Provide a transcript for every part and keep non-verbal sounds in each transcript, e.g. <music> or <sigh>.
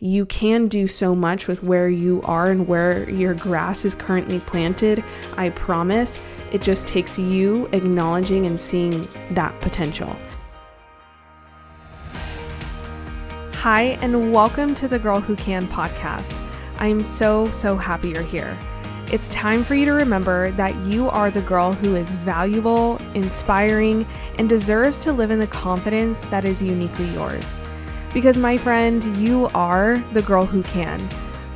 You can do so much with where you are and where your grass is currently planted. I promise. It just takes you acknowledging and seeing that potential. Hi, and welcome to the Girl Who Can podcast. I am so, so happy you're here. It's time for you to remember that you are the girl who is valuable, inspiring, and deserves to live in the confidence that is uniquely yours. Because, my friend, you are the girl who can.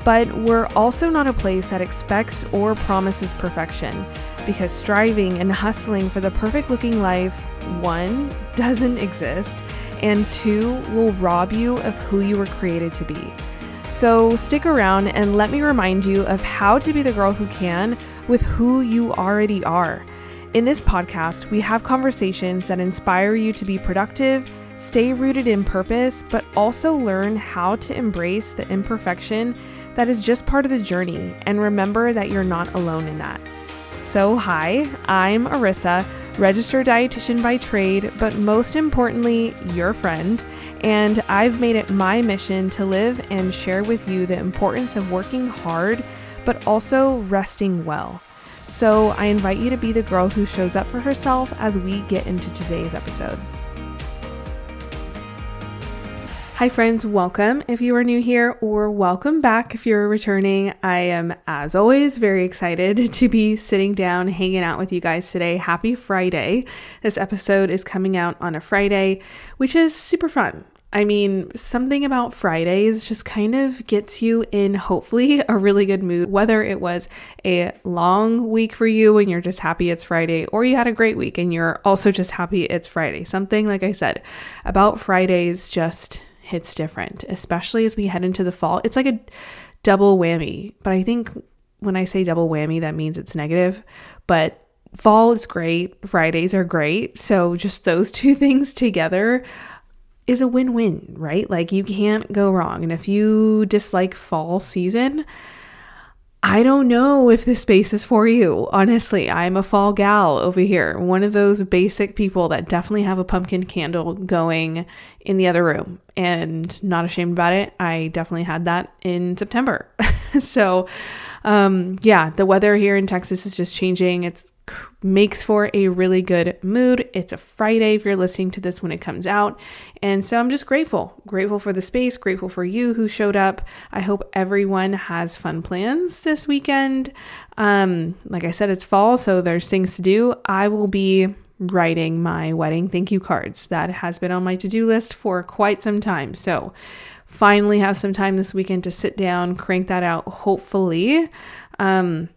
But we're also not a place that expects or promises perfection, because striving and hustling for the perfect looking life, one, <laughs> doesn't exist, and two, will rob you of who you were created to be. So stick around and let me remind you of how to be the girl who can with who you already are. In this podcast, we have conversations that inspire you to be productive, stay rooted in purpose, but also learn how to embrace the imperfection that is just part of the journey and remember that you're not alone in that. So, hi, I'm Arissa, registered dietitian by trade, but most importantly, your friend. And I've made it my mission to live and share with you the importance of working hard, but also resting well. So, I invite you to be the girl who shows up for herself as we get into today's episode. Hi, friends, welcome if you are new here, or welcome back if you're returning. I am, as always, very excited <laughs> to be sitting down, hanging out with you guys today. Happy Friday. This episode is coming out on a Friday, which is super fun. I mean, something about Fridays just kind of gets you in, hopefully, a really good mood, whether it was a long week for you and you're just happy it's Friday, or you had a great week and you're also just happy it's Friday. Something, like I said, about Fridays just hits different, especially as we head into the fall. It's like a double whammy, but I think when I say double whammy, that means it's negative. But fall is great, Fridays are great. So just those <laughs> two things together is a win win, right? Like you can't go wrong. And if you dislike fall season, I don't know if this space is for you. Honestly, I'm a fall gal over here. One of those basic people that definitely have a pumpkin candle going in the other room and not ashamed about it. I definitely had that in September. <laughs> so, um, yeah, the weather here in Texas is just changing. It's makes for a really good mood. It's a Friday if you're listening to this when it comes out. And so I'm just grateful. Grateful for the space, grateful for you who showed up. I hope everyone has fun plans this weekend. Um, like I said, it's fall, so there's things to do. I will be writing my wedding thank you cards. That has been on my to do list for quite some time. So finally have some time this weekend to sit down, crank that out, hopefully. Um,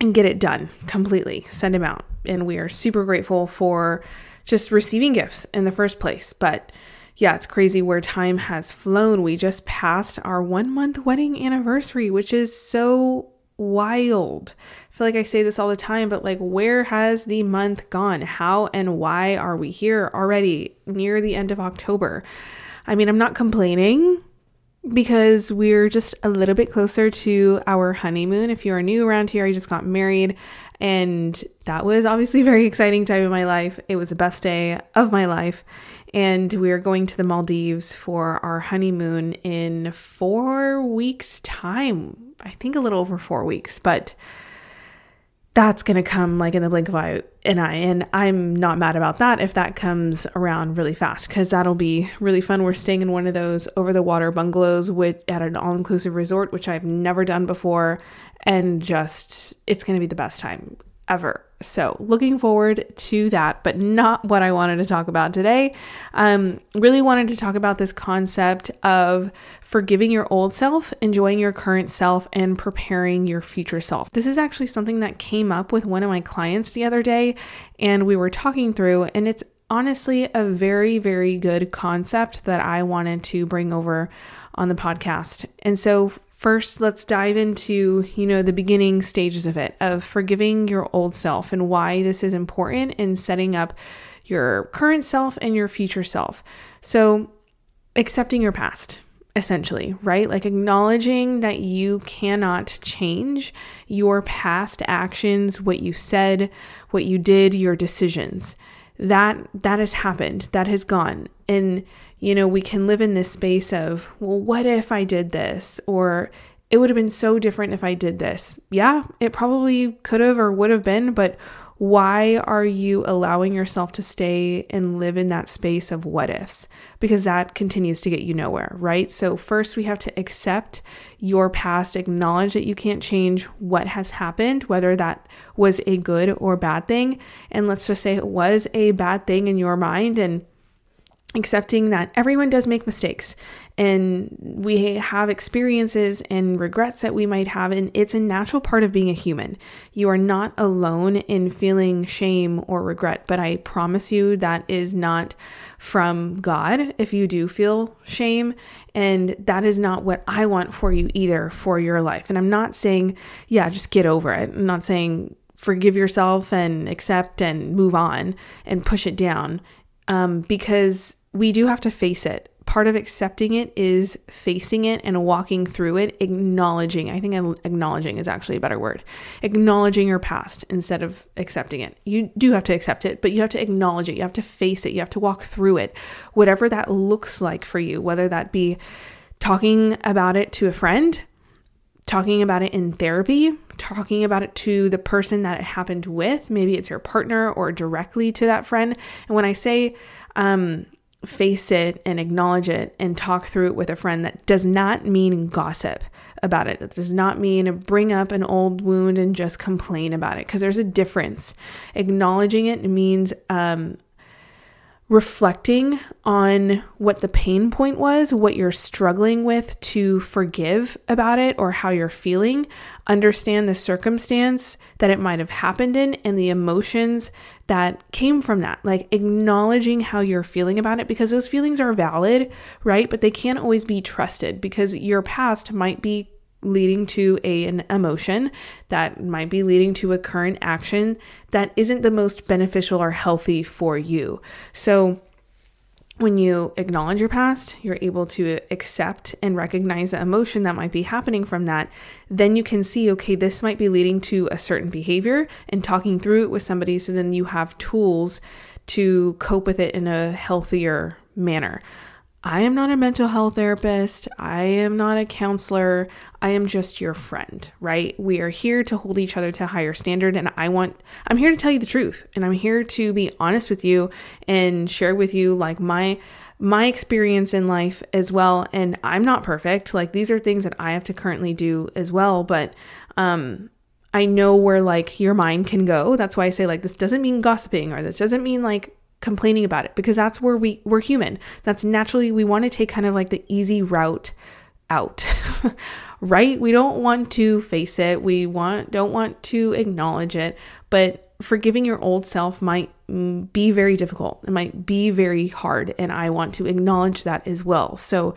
and get it done completely, send them out. And we are super grateful for just receiving gifts in the first place. But yeah, it's crazy where time has flown. We just passed our one month wedding anniversary, which is so wild. I feel like I say this all the time, but like, where has the month gone? How and why are we here already near the end of October? I mean, I'm not complaining because we're just a little bit closer to our honeymoon. If you are new around here, I just got married and that was obviously a very exciting time in my life. It was the best day of my life. And we are going to the Maldives for our honeymoon in four weeks' time. I think a little over four weeks, but that's going to come like in the blink of eye an eye and i'm not mad about that if that comes around really fast because that'll be really fun. We're staying in one of those over the water bungalows with at an all-inclusive resort which i've never done before and just it's going to be the best time ever. So, looking forward to that, but not what I wanted to talk about today. Um, really wanted to talk about this concept of forgiving your old self, enjoying your current self, and preparing your future self. This is actually something that came up with one of my clients the other day, and we were talking through, and it's honestly a very, very good concept that I wanted to bring over on the podcast. And so, first, let's dive into, you know, the beginning stages of it, of forgiving your old self and why this is important in setting up your current self and your future self. So, accepting your past, essentially, right? Like acknowledging that you cannot change your past actions, what you said, what you did, your decisions. That that has happened, that has gone. And you know, we can live in this space of, well, what if I did this? Or it would have been so different if I did this. Yeah, it probably could have or would have been, but why are you allowing yourself to stay and live in that space of what ifs? Because that continues to get you nowhere, right? So, first, we have to accept your past, acknowledge that you can't change what has happened, whether that was a good or bad thing. And let's just say it was a bad thing in your mind and accepting that everyone does make mistakes and we have experiences and regrets that we might have and it's a natural part of being a human. You are not alone in feeling shame or regret but i promise you that is not from god if you do feel shame and that is not what i want for you either for your life. And i'm not saying yeah just get over it. I'm not saying forgive yourself and accept and move on and push it down um, because we do have to face it. Part of accepting it is facing it and walking through it, acknowledging. I think acknowledging is actually a better word. Acknowledging your past instead of accepting it. You do have to accept it, but you have to acknowledge it. You have to face it. You have to walk through it, whatever that looks like for you, whether that be talking about it to a friend, talking about it in therapy, talking about it to the person that it happened with. Maybe it's your partner or directly to that friend. And when I say, um, face it and acknowledge it and talk through it with a friend that does not mean gossip about it. It does not mean bring up an old wound and just complain about it because there's a difference. Acknowledging it means um, reflecting on what the pain point was, what you're struggling with to forgive about it, or how you're feeling, understand the circumstance that it might have happened in and the emotions that came from that. Like acknowledging how you're feeling about it because those feelings are valid, right? But they can't always be trusted because your past might be leading to a, an emotion that might be leading to a current action that isn't the most beneficial or healthy for you. So, when you acknowledge your past, you're able to accept and recognize the emotion that might be happening from that. Then you can see, okay, this might be leading to a certain behavior and talking through it with somebody. So then you have tools to cope with it in a healthier manner. I am not a mental health therapist. I am not a counselor. I am just your friend, right? We are here to hold each other to a higher standard. And I want, I'm here to tell you the truth. And I'm here to be honest with you and share with you like my, my experience in life as well. And I'm not perfect. Like these are things that I have to currently do as well. But, um, I know where like your mind can go. That's why I say like this doesn't mean gossiping or this doesn't mean like complaining about it because that's where we we're human. That's naturally we want to take kind of like the easy route out. <laughs> right? We don't want to face it. We want don't want to acknowledge it, but forgiving your old self might be very difficult. It might be very hard and I want to acknowledge that as well. So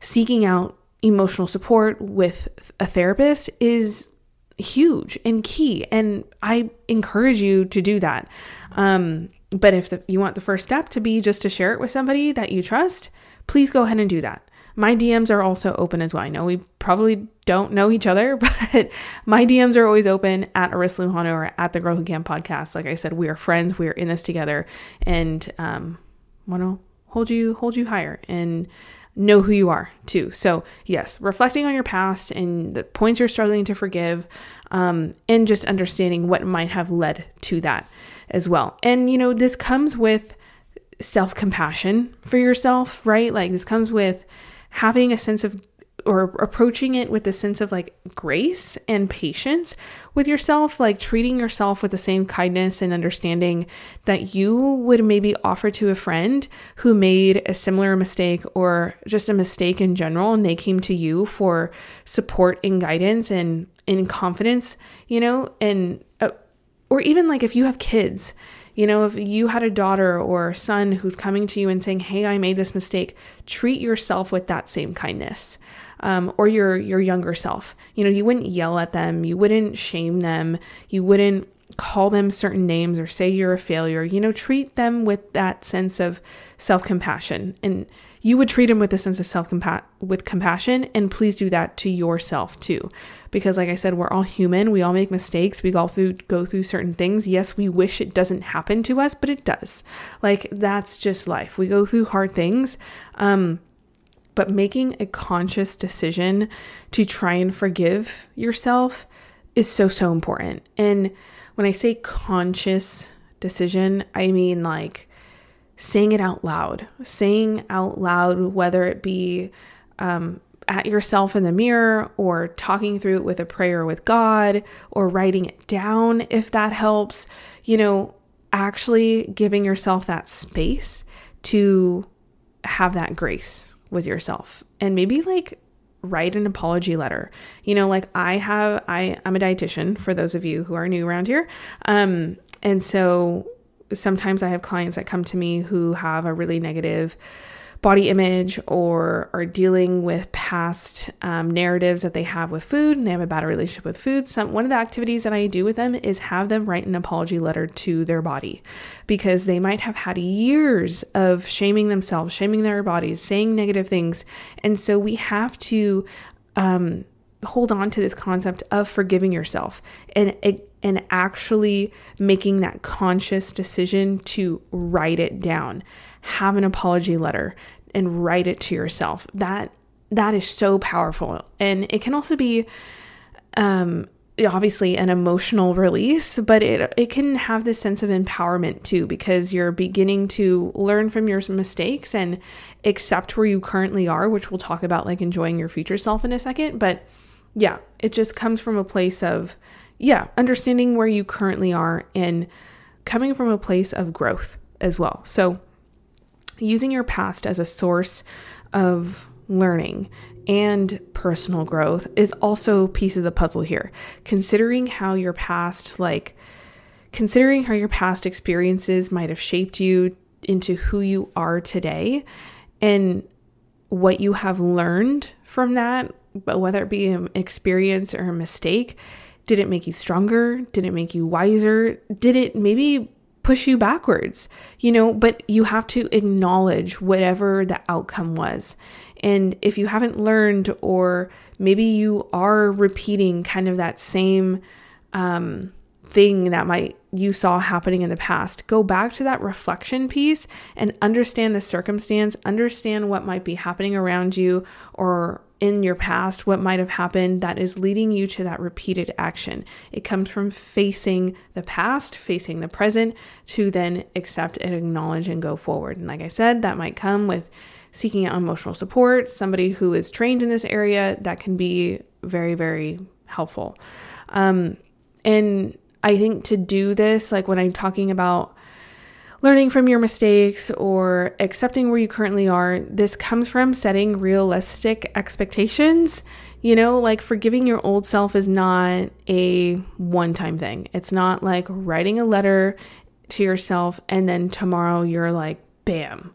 seeking out emotional support with a therapist is huge and key and I encourage you to do that. Um but if the, you want the first step to be just to share it with somebody that you trust, please go ahead and do that. My DMs are also open as well. I know we probably don't know each other, <laughs> but my DMs are always open at Aris Lujano or at the Girl Who Can podcast. Like I said, we are friends. We are in this together, and um, want to hold you hold you higher and know who you are too. So yes, reflecting on your past and the points you're struggling to forgive, um, and just understanding what might have led to that as well. And, you know, this comes with self compassion for yourself, right? Like, this comes with having a sense of or approaching it with a sense of like grace and patience with yourself, like treating yourself with the same kindness and understanding that you would maybe offer to a friend who made a similar mistake or just a mistake in general, and they came to you for support and guidance and in confidence, you know, and or even like if you have kids, you know, if you had a daughter or son who's coming to you and saying, "Hey, I made this mistake," treat yourself with that same kindness. Um, or your your younger self. You know, you wouldn't yell at them, you wouldn't shame them, you wouldn't call them certain names or say you're a failure. You know, treat them with that sense of self compassion. And you would treat him with a sense of self with compassion and please do that to yourself too. Because like i said we're all human. We all make mistakes. We all through go through certain things. Yes we wish it doesn't happen to us but it does. Like that's just life. We go through hard things um but making a conscious decision to try and forgive yourself is so so important. And when i say conscious decision i mean like saying it out loud, saying out loud, whether it be um, at yourself in the mirror or talking through it with a prayer with God or writing it down if that helps, you know, actually giving yourself that space to have that grace with yourself and maybe like write an apology letter. You know, like I have I I'm a dietitian for those of you who are new around here. Um and so sometimes I have clients that come to me who have a really negative body image or are dealing with past um, narratives that they have with food and they have a bad relationship with food. Some one of the activities that I do with them is have them write an apology letter to their body because they might have had years of shaming themselves, shaming their bodies, saying negative things, and so we have to um, hold on to this concept of forgiving yourself and and actually making that conscious decision to write it down. Have an apology letter and write it to yourself. That that is so powerful. And it can also be um obviously an emotional release but it it can have this sense of empowerment too because you're beginning to learn from your mistakes and accept where you currently are which we'll talk about like enjoying your future self in a second. But yeah, it just comes from a place of, yeah, understanding where you currently are and coming from a place of growth as well. So, using your past as a source of learning and personal growth is also a piece of the puzzle here. Considering how your past, like, considering how your past experiences might have shaped you into who you are today and what you have learned from that but whether it be an experience or a mistake, did it make you stronger? Did it make you wiser? Did it maybe push you backwards? You know, but you have to acknowledge whatever the outcome was. And if you haven't learned, or maybe you are repeating kind of that same um, thing that might you saw happening in the past, go back to that reflection piece and understand the circumstance, understand what might be happening around you or in your past, what might have happened that is leading you to that repeated action. It comes from facing the past, facing the present, to then accept and acknowledge and go forward. And like I said, that might come with seeking out emotional support, somebody who is trained in this area, that can be very, very helpful. Um, and I think to do this, like when I'm talking about learning from your mistakes or accepting where you currently are, this comes from setting realistic expectations. You know, like forgiving your old self is not a one time thing. It's not like writing a letter to yourself and then tomorrow you're like, bam,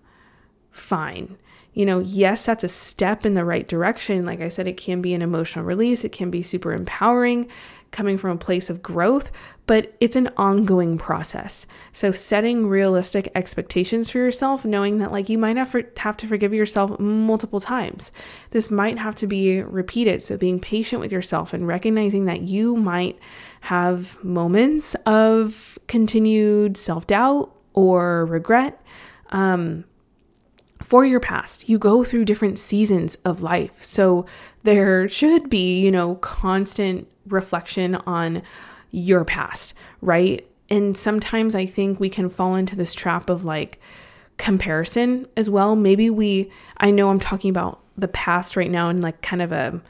fine. You know, yes, that's a step in the right direction. Like I said, it can be an emotional release, it can be super empowering coming from a place of growth, but it's an ongoing process. So, setting realistic expectations for yourself, knowing that like you might have, have to forgive yourself multiple times. This might have to be repeated. So, being patient with yourself and recognizing that you might have moments of continued self doubt or regret. Um, for your past. You go through different seasons of life. So there should be, you know, constant reflection on your past, right? And sometimes I think we can fall into this trap of like comparison as well. Maybe we, I know I'm talking about the past right now in like kind of a,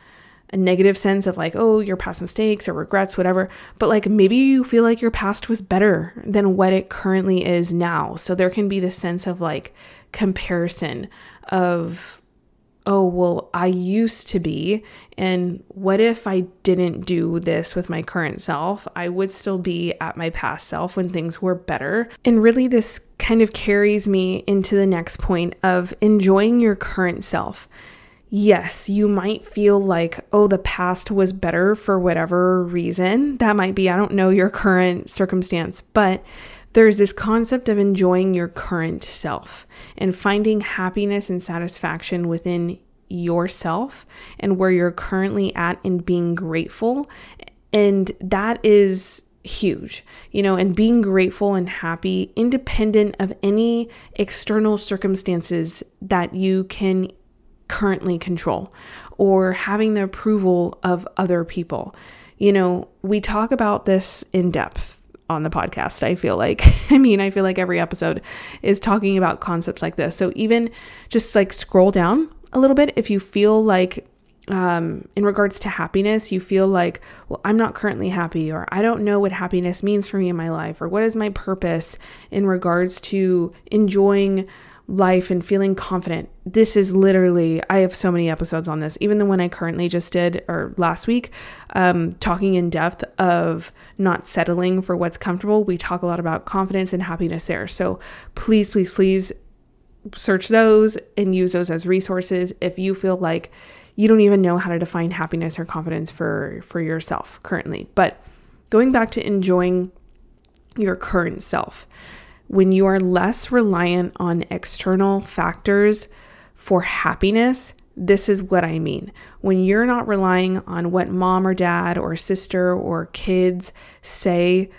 a negative sense of like, oh, your past mistakes or regrets, whatever. But like maybe you feel like your past was better than what it currently is now. So there can be this sense of like comparison of oh, well, I used to be. And what if I didn't do this with my current self? I would still be at my past self when things were better. And really, this kind of carries me into the next point of enjoying your current self. Yes, you might feel like, oh, the past was better for whatever reason. That might be, I don't know your current circumstance, but there's this concept of enjoying your current self and finding happiness and satisfaction within yourself and where you're currently at and being grateful. And that is huge, you know, and being grateful and happy, independent of any external circumstances that you can currently control or having the approval of other people. You know, we talk about this in depth on the podcast. I feel like, <laughs> I mean, I feel like every episode is talking about concepts like this. So even just like scroll down a little bit if you feel like um, in regards to happiness, you feel like, well, I'm not currently happy, or I don't know what happiness means for me in my life, or what is my purpose in regards to enjoying life and feeling confident. This is literally, I have so many episodes on this, even the one I currently just did or last week, um, talking in depth of not settling for what's comfortable. We talk a lot about confidence and happiness there. So please, please, please search those and use those as resources if you feel like you don't even know how to define happiness or confidence for for yourself currently. But going back to enjoying your current self, when you are less reliant on external factors for happiness, this is what I mean. When you're not relying on what mom or dad or sister or kids say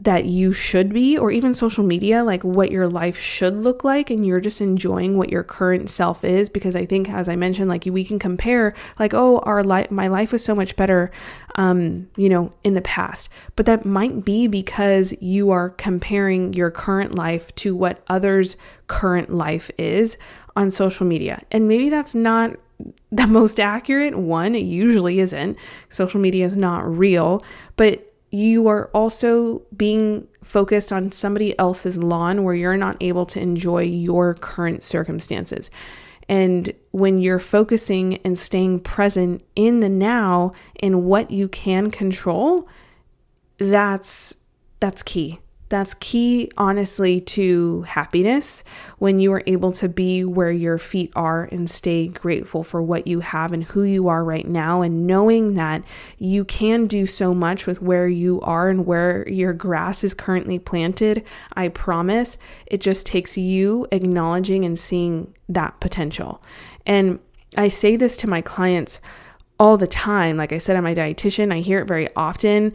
that you should be, or even social media, like what your life should look like, and you're just enjoying what your current self is. Because I think, as I mentioned, like we can compare, like, oh, our life, my life was so much better, um, you know, in the past. But that might be because you are comparing your current life to what others' current life is on social media. And maybe that's not the most accurate one. It usually isn't. Social media is not real, but you are also being focused on somebody else's lawn where you're not able to enjoy your current circumstances. And when you're focusing and staying present in the now in what you can control, that's that's key. That's key, honestly, to happiness when you are able to be where your feet are and stay grateful for what you have and who you are right now, and knowing that you can do so much with where you are and where your grass is currently planted. I promise it just takes you acknowledging and seeing that potential. And I say this to my clients all the time. Like I said, I'm a dietitian, I hear it very often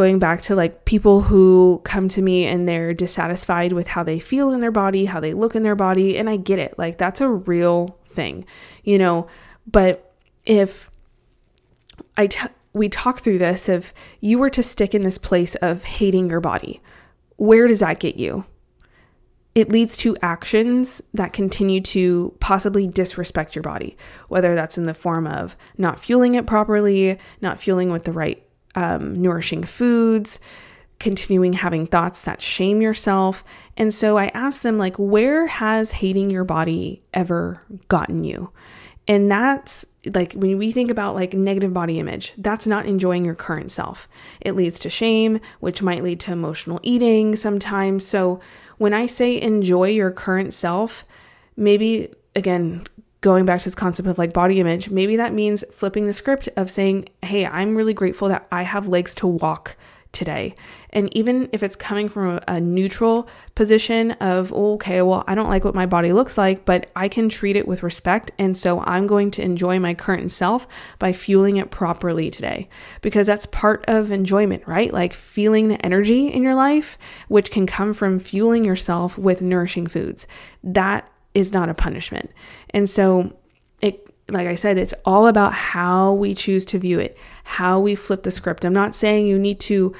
going back to like people who come to me and they're dissatisfied with how they feel in their body, how they look in their body. And I get it. Like that's a real thing, you know. But if I t- we talk through this, if you were to stick in this place of hating your body, where does that get you? It leads to actions that continue to possibly disrespect your body, whether that's in the form of not fueling it properly, not fueling with the right um, nourishing foods, continuing having thoughts that shame yourself. And so I asked them, like, where has hating your body ever gotten you? And that's like when we think about like negative body image, that's not enjoying your current self. It leads to shame, which might lead to emotional eating sometimes. So when I say enjoy your current self, maybe again, going back to this concept of like body image, maybe that means flipping the script of saying, Hey, I'm really grateful that I have legs to walk today. And even if it's coming from a, neutral position of, oh, okay, well, I don't like what my body looks like, but I can treat it with respect. And so I'm going to enjoy my current self by fueling it properly today because that's part of enjoyment, right? Like feeling the energy in your life, which can come from fueling yourself with nourishing foods. That is not a punishment. And so it like I said, it's all about how we choose to view it, how we flip the script. I'm not saying you need to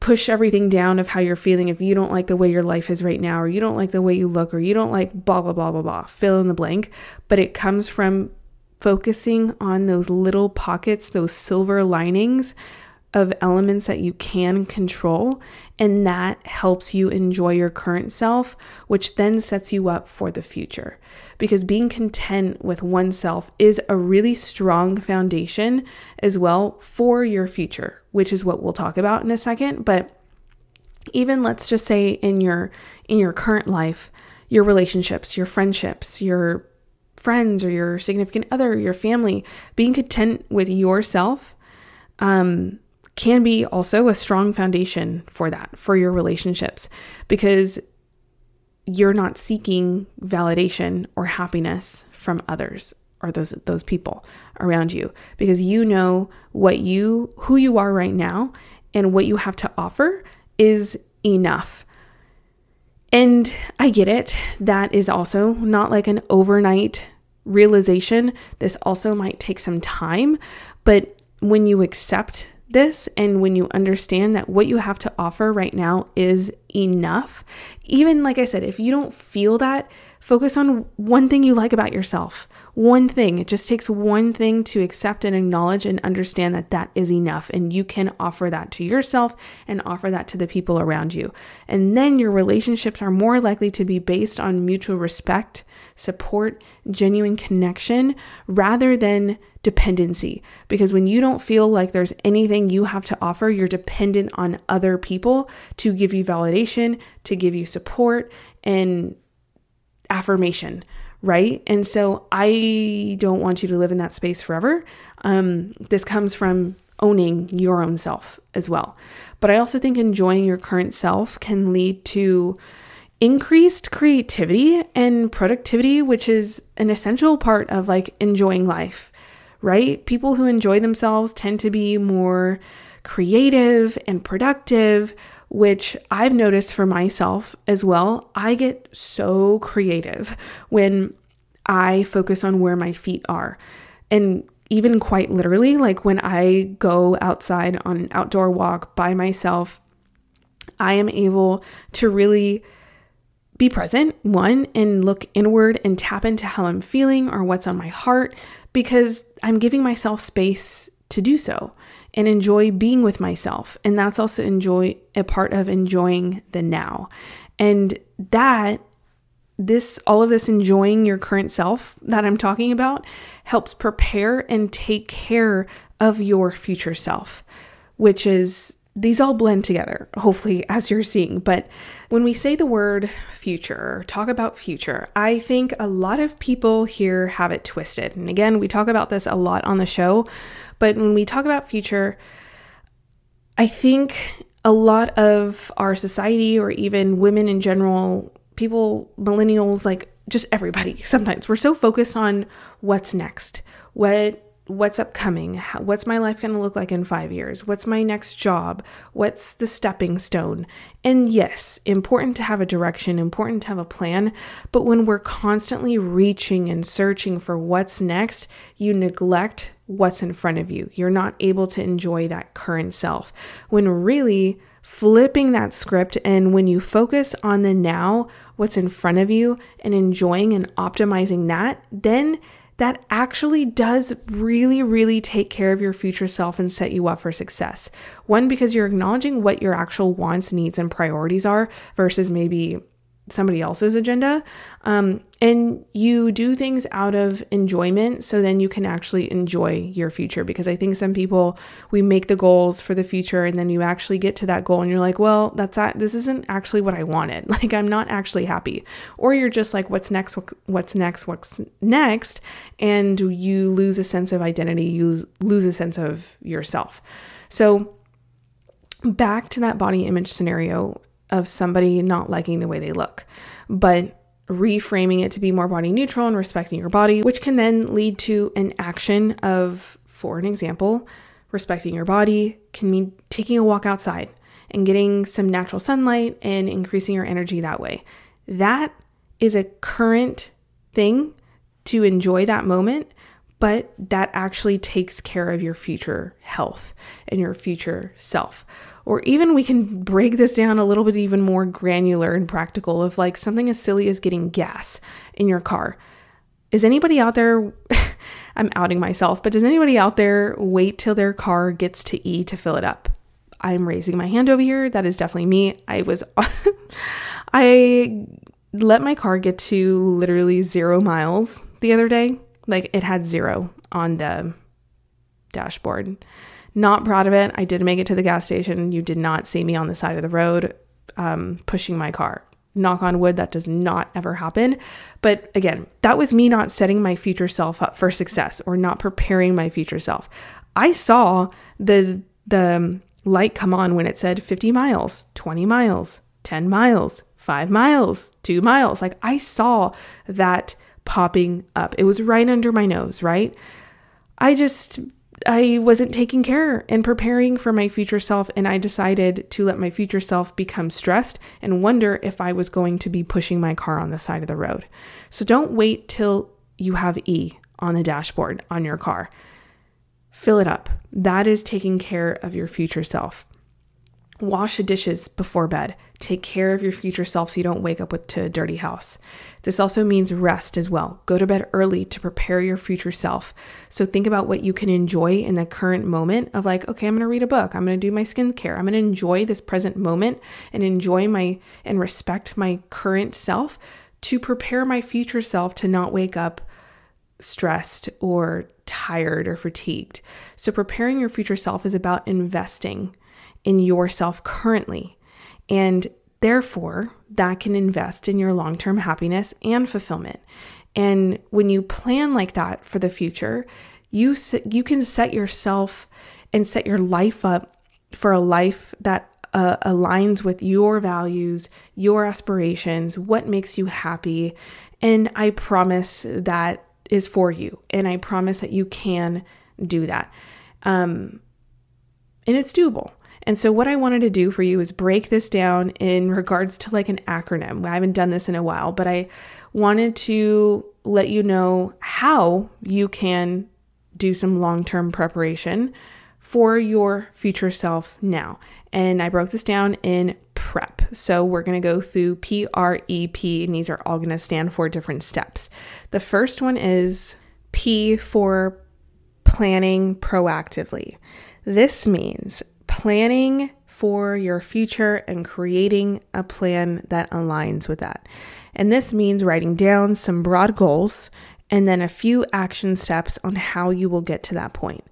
push everything down of how you're feeling if you don't like the way your life is right now, or you don't like the way you look, or you don't like blah, blah, blah, blah, blah, fill in the blank. But it comes from focusing on those little pockets, those silver linings of elements that you can control, and that helps you enjoy your current self, which then sets you up for the future. Because being content with oneself is a really strong foundation as well for your future, which is what we'll talk about in a second. But even let's just say in your in your current life, your relationships, your friendships, your friends or your significant other, your family, being content with yourself um, can be also a strong foundation for that, for your relationships, because you're not seeking validation or happiness from others or those those people around you because you know what you who you are right now and what you have to offer is enough. And I get it. That is also not like an overnight realization. This also might take some time, but when you accept this and when you understand that what you have to offer right now is enough, even like I said, if you don't feel that, focus on one thing you like about yourself. One thing. It just takes one thing to accept and acknowledge and understand that that is enough. And you can offer that to yourself and offer that to the people around you. And then your relationships are more likely to be based on mutual respect, support, genuine connection, rather than dependency. Because when you don't feel like there's anything you have to offer, you're dependent on other people to give you validation, to give you support, and affirmation right? And so I don't want you to live in that space forever. Um, this comes from owning your own self as well. But I also think enjoying your current self can lead to increased creativity and productivity, which is an essential part of like enjoying life, right? People who enjoy themselves tend to be more creative and productive, which I've noticed for myself as well. I get so creative when I focus on where my feet are. And even quite literally, like when I go outside on an outdoor walk by myself, I am able to really be present, one, and look inward and tap into how I'm feeling or what's on my heart because I'm giving myself space to do so and enjoy being with myself. And that's also enjoy a part of enjoying the now. And that this all of this enjoying your current self that I'm talking about helps prepare and take care of your future self, which is these all blend together, hopefully, as you're seeing. But when we say the word future, talk about future, I think a lot of people here have it twisted. And again, we talk about this a lot on the show, but when we talk about future, I think a lot of our society or even women in general, people, millennials, like just everybody, sometimes we're so focused on what's next, what what's upcoming? What's my life going to look like in 5 years? What's my next job? What's the stepping stone? And yes important to have a direction important to have a plan but when we're constantly reaching and searching for what's next you neglect what's in front of you. You're not able to enjoy that current self. When really flipping that script and when you focus on the now what's in front of you and enjoying and optimizing that then that actually does really, really take care of your future self and set you up for success. One, because you're acknowledging what your actual wants, needs, and priorities are versus maybe somebody else's agenda. Um, and you do things out of enjoyment so then you can actually enjoy your future. Because I think some people, we make the goals for the future and then you actually get to that goal and you're like, well, that's that. This isn't actually what I wanted. <laughs> Like, I'm not actually happy. Or you're just like, what's next? What's next? What's next? And you lose a sense of identity, you lose a sense of yourself. So, back to that body image scenario of somebody not liking the way they look, but reframing it to be more body neutral and respecting your body, which can then lead to an action of, for an example, respecting your body can mean taking a walk outside and getting some natural sunlight and increasing your energy that way. That is a current thing to enjoy that moment, but that actually takes care of your future health and your future self. Or even we can break this down a little bit even more granular and practical of like something as silly as getting gas in your car. Is anybody out there? <laughs> I'm outing myself, but does anybody out there wait till their car gets to E to fill it up? I'm raising my hand over here. That is definitely me. I was, <laughs> I let my car get to literally zero miles the other day. Like it had zero on the dashboard. Not proud of it. I did make it to the gas station. You did not see me on the side of the road um, pushing my car. Knock on wood, that does not ever happen. But again, that was me not setting my future self up for success or not preparing my future self. I saw the the light come on when it said 50 miles, 20 miles, 10 miles, 5 miles, 2 miles. Like I saw that popping up. It was right under my nose, right? I just I wasn't taking care and preparing for my future self, and I decided to let my future self become stressed and wonder if I was going to be pushing my car on the side of the road. So don't wait till you have E on the dashboard on your car. Fill it up. That is taking care of your future self. Wash the dishes before bed. Take care of your future self so you don't wake up with to a dirty house. This also means rest as well. Go to bed early to prepare your future self. So think about what you can enjoy in the current moment of like, okay, I'm going to read a book. I'm going to do my skincare. I'm going to enjoy this present moment and enjoy my and respect my current self to prepare my future self to not wake up stressed or tired or fatigued. So preparing your future self is about investing in yourself currently. And therefore, that can invest in your long term happiness and fulfillment. And when you plan like that for the future, you, you can set yourself and set your life up for a life that uh, aligns with your values, your aspirations, what makes you happy. And I promise that is for you. And I promise that you can do that. Um, and it's doable. And so, what I wanted to do for you is break this down in regards to like an acronym. I haven't done this in a while, but I wanted to let you know how you can do some long term preparation for your future self now. And I broke this down in PREP. So we're going to go through P R E P, and these are all going to stand for different steps. The first one is P for planning proactively. This means planning for your future and creating a plan that aligns with that. And this means writing down some broad goals and then a few action steps on how you will get to that point.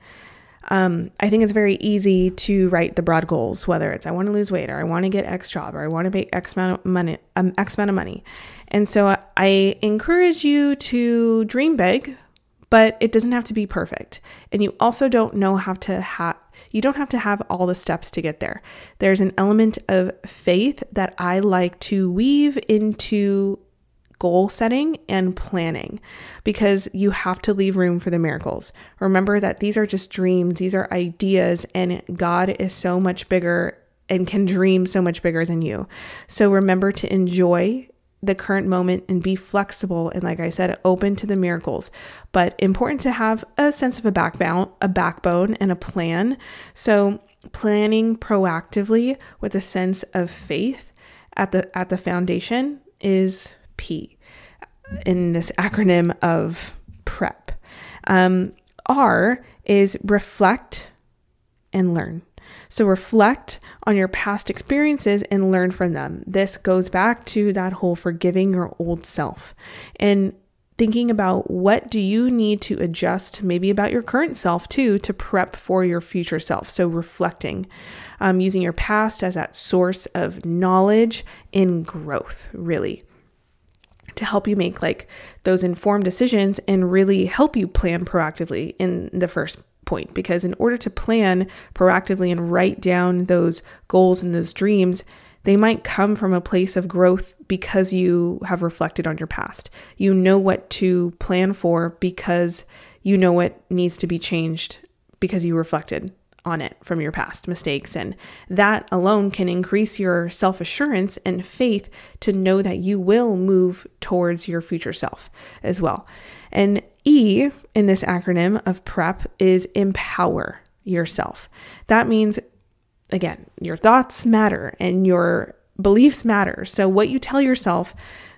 Um, I think it's very easy to write the broad goals, whether it's I want to lose weight or I want to get X job or I want to make X amount of money, um, X amount of money. And so I encourage you to dream big, but it doesn't have to be perfect. And you also don't know how to have you don't have to have all the steps to get there. There's an element of faith that I like to weave into goal setting and planning because you have to leave room for the miracles. Remember that these are just dreams, these are ideas, and God is so much bigger and can dream so much bigger than you. So remember to enjoy the current moment and be flexible and like I said open to the miracles. But important to have a sense of a backbone a backbone and a plan. So planning proactively with a sense of faith at the at the foundation is P in this acronym of prep. Um, R is reflect and learn so reflect on your past experiences and learn from them. This goes back to that whole forgiving your old self and thinking about what do you need to adjust maybe about your current self too to prep for your future self so reflecting um, using your past as that source of knowledge and growth really to help you make like those informed decisions and really help you plan proactively in the first point because in order to plan proactively and write down those goals and those dreams, they might come from a place of growth because you have reflected on your past. You know what to plan for because you know what needs to be changed because you reflected on it from your past mistakes. And that alone can increase your self assurance and faith to know that you will move towards your future self as well. And E in this acronym of PREP is empower yourself. That means, again, your thoughts matter and your beliefs matter. So, what you tell yourself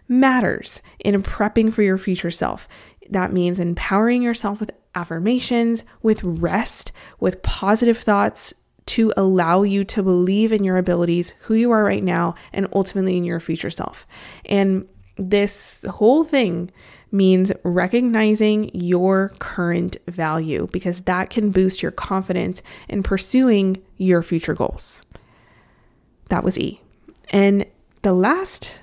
matters in prepping for your future self. That means empowering yourself with affirmations, with rest, with positive thoughts to allow you to believe in your abilities, who you are right now, and ultimately in your future self. And this whole thing means recognizing your current value because that can boost your confidence in pursuing your future goals. That was E. And the last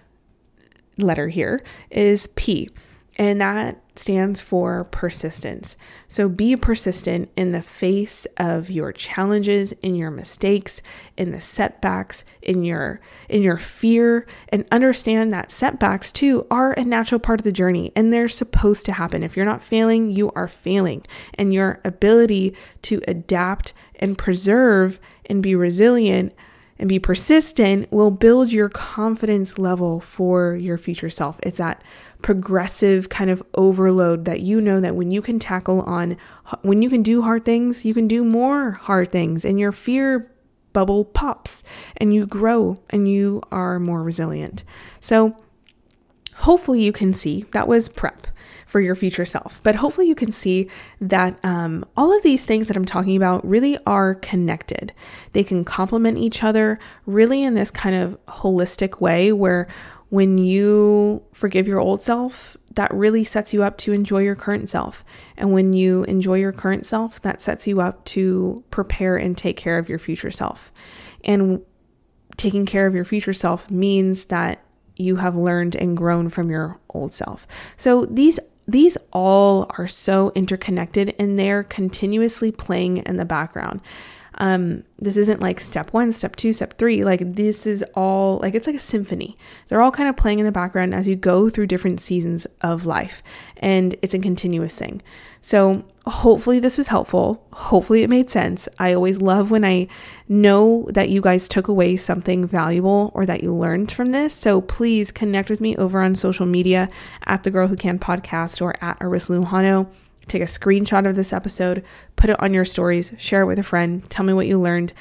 letter here is P. and that stands for persistence. So be persistent in the face of your challenges, in your mistakes, in the setbacks, in your in your fear and understand that setbacks too are a natural part of the journey and they're supposed to happen. If you're not failing, you are failing. And your ability to adapt and preserve and be resilient and be persistent will build your confidence level for your future self. It's that progressive kind of overload that you know that when you can tackle on, when you can do hard things, you can do more hard things, and your fear bubble pops and you grow and you are more resilient. So, hopefully, you can see that was prep for your future self. But hopefully, you can see that um, all of these things that I'm talking about really are connected. They can complement each other really in this kind of holistic way where when you forgive your old self, that really sets you up to enjoy your current self. And when you enjoy your current self, that sets you up to prepare and take care of your future self. And taking care of your future self means that you have learned and grown from your old self. So these these all are so interconnected and they're continuously playing in the background. Um, this isn't like step one, step two, step three. Like this is all like it's like a symphony. They're all kind of playing in the background as you go through different seasons of life, and it's a continuous thing. So hopefully this was helpful. Hopefully it made sense. I always love when I know that you guys took away something valuable or that you learned from this. So please connect with me over on social media at the Girl Who Can podcast or at Arissa Lujano take a screenshot of this episode, put it on your stories, share it with a friend, tell me what you learned.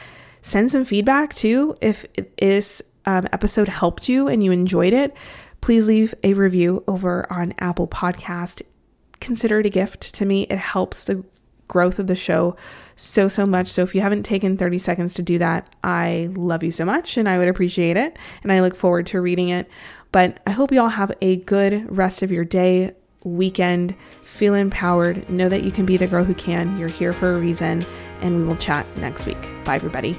Send some feedback too. If this um, episode helped you and you enjoyed it, please leave a review over on Apple Podcast. Consider it a gift to me. It helps the growth of the show so, so much. So if you haven't taken 30 seconds to do that, I love you so much and I would appreciate it. And I look forward to reading it. But I hope you all have a good rest of your day, weekend. Feel empowered. Know that you can be the girl who can. You're here for a reason. And we will chat next week. Bye, everybody.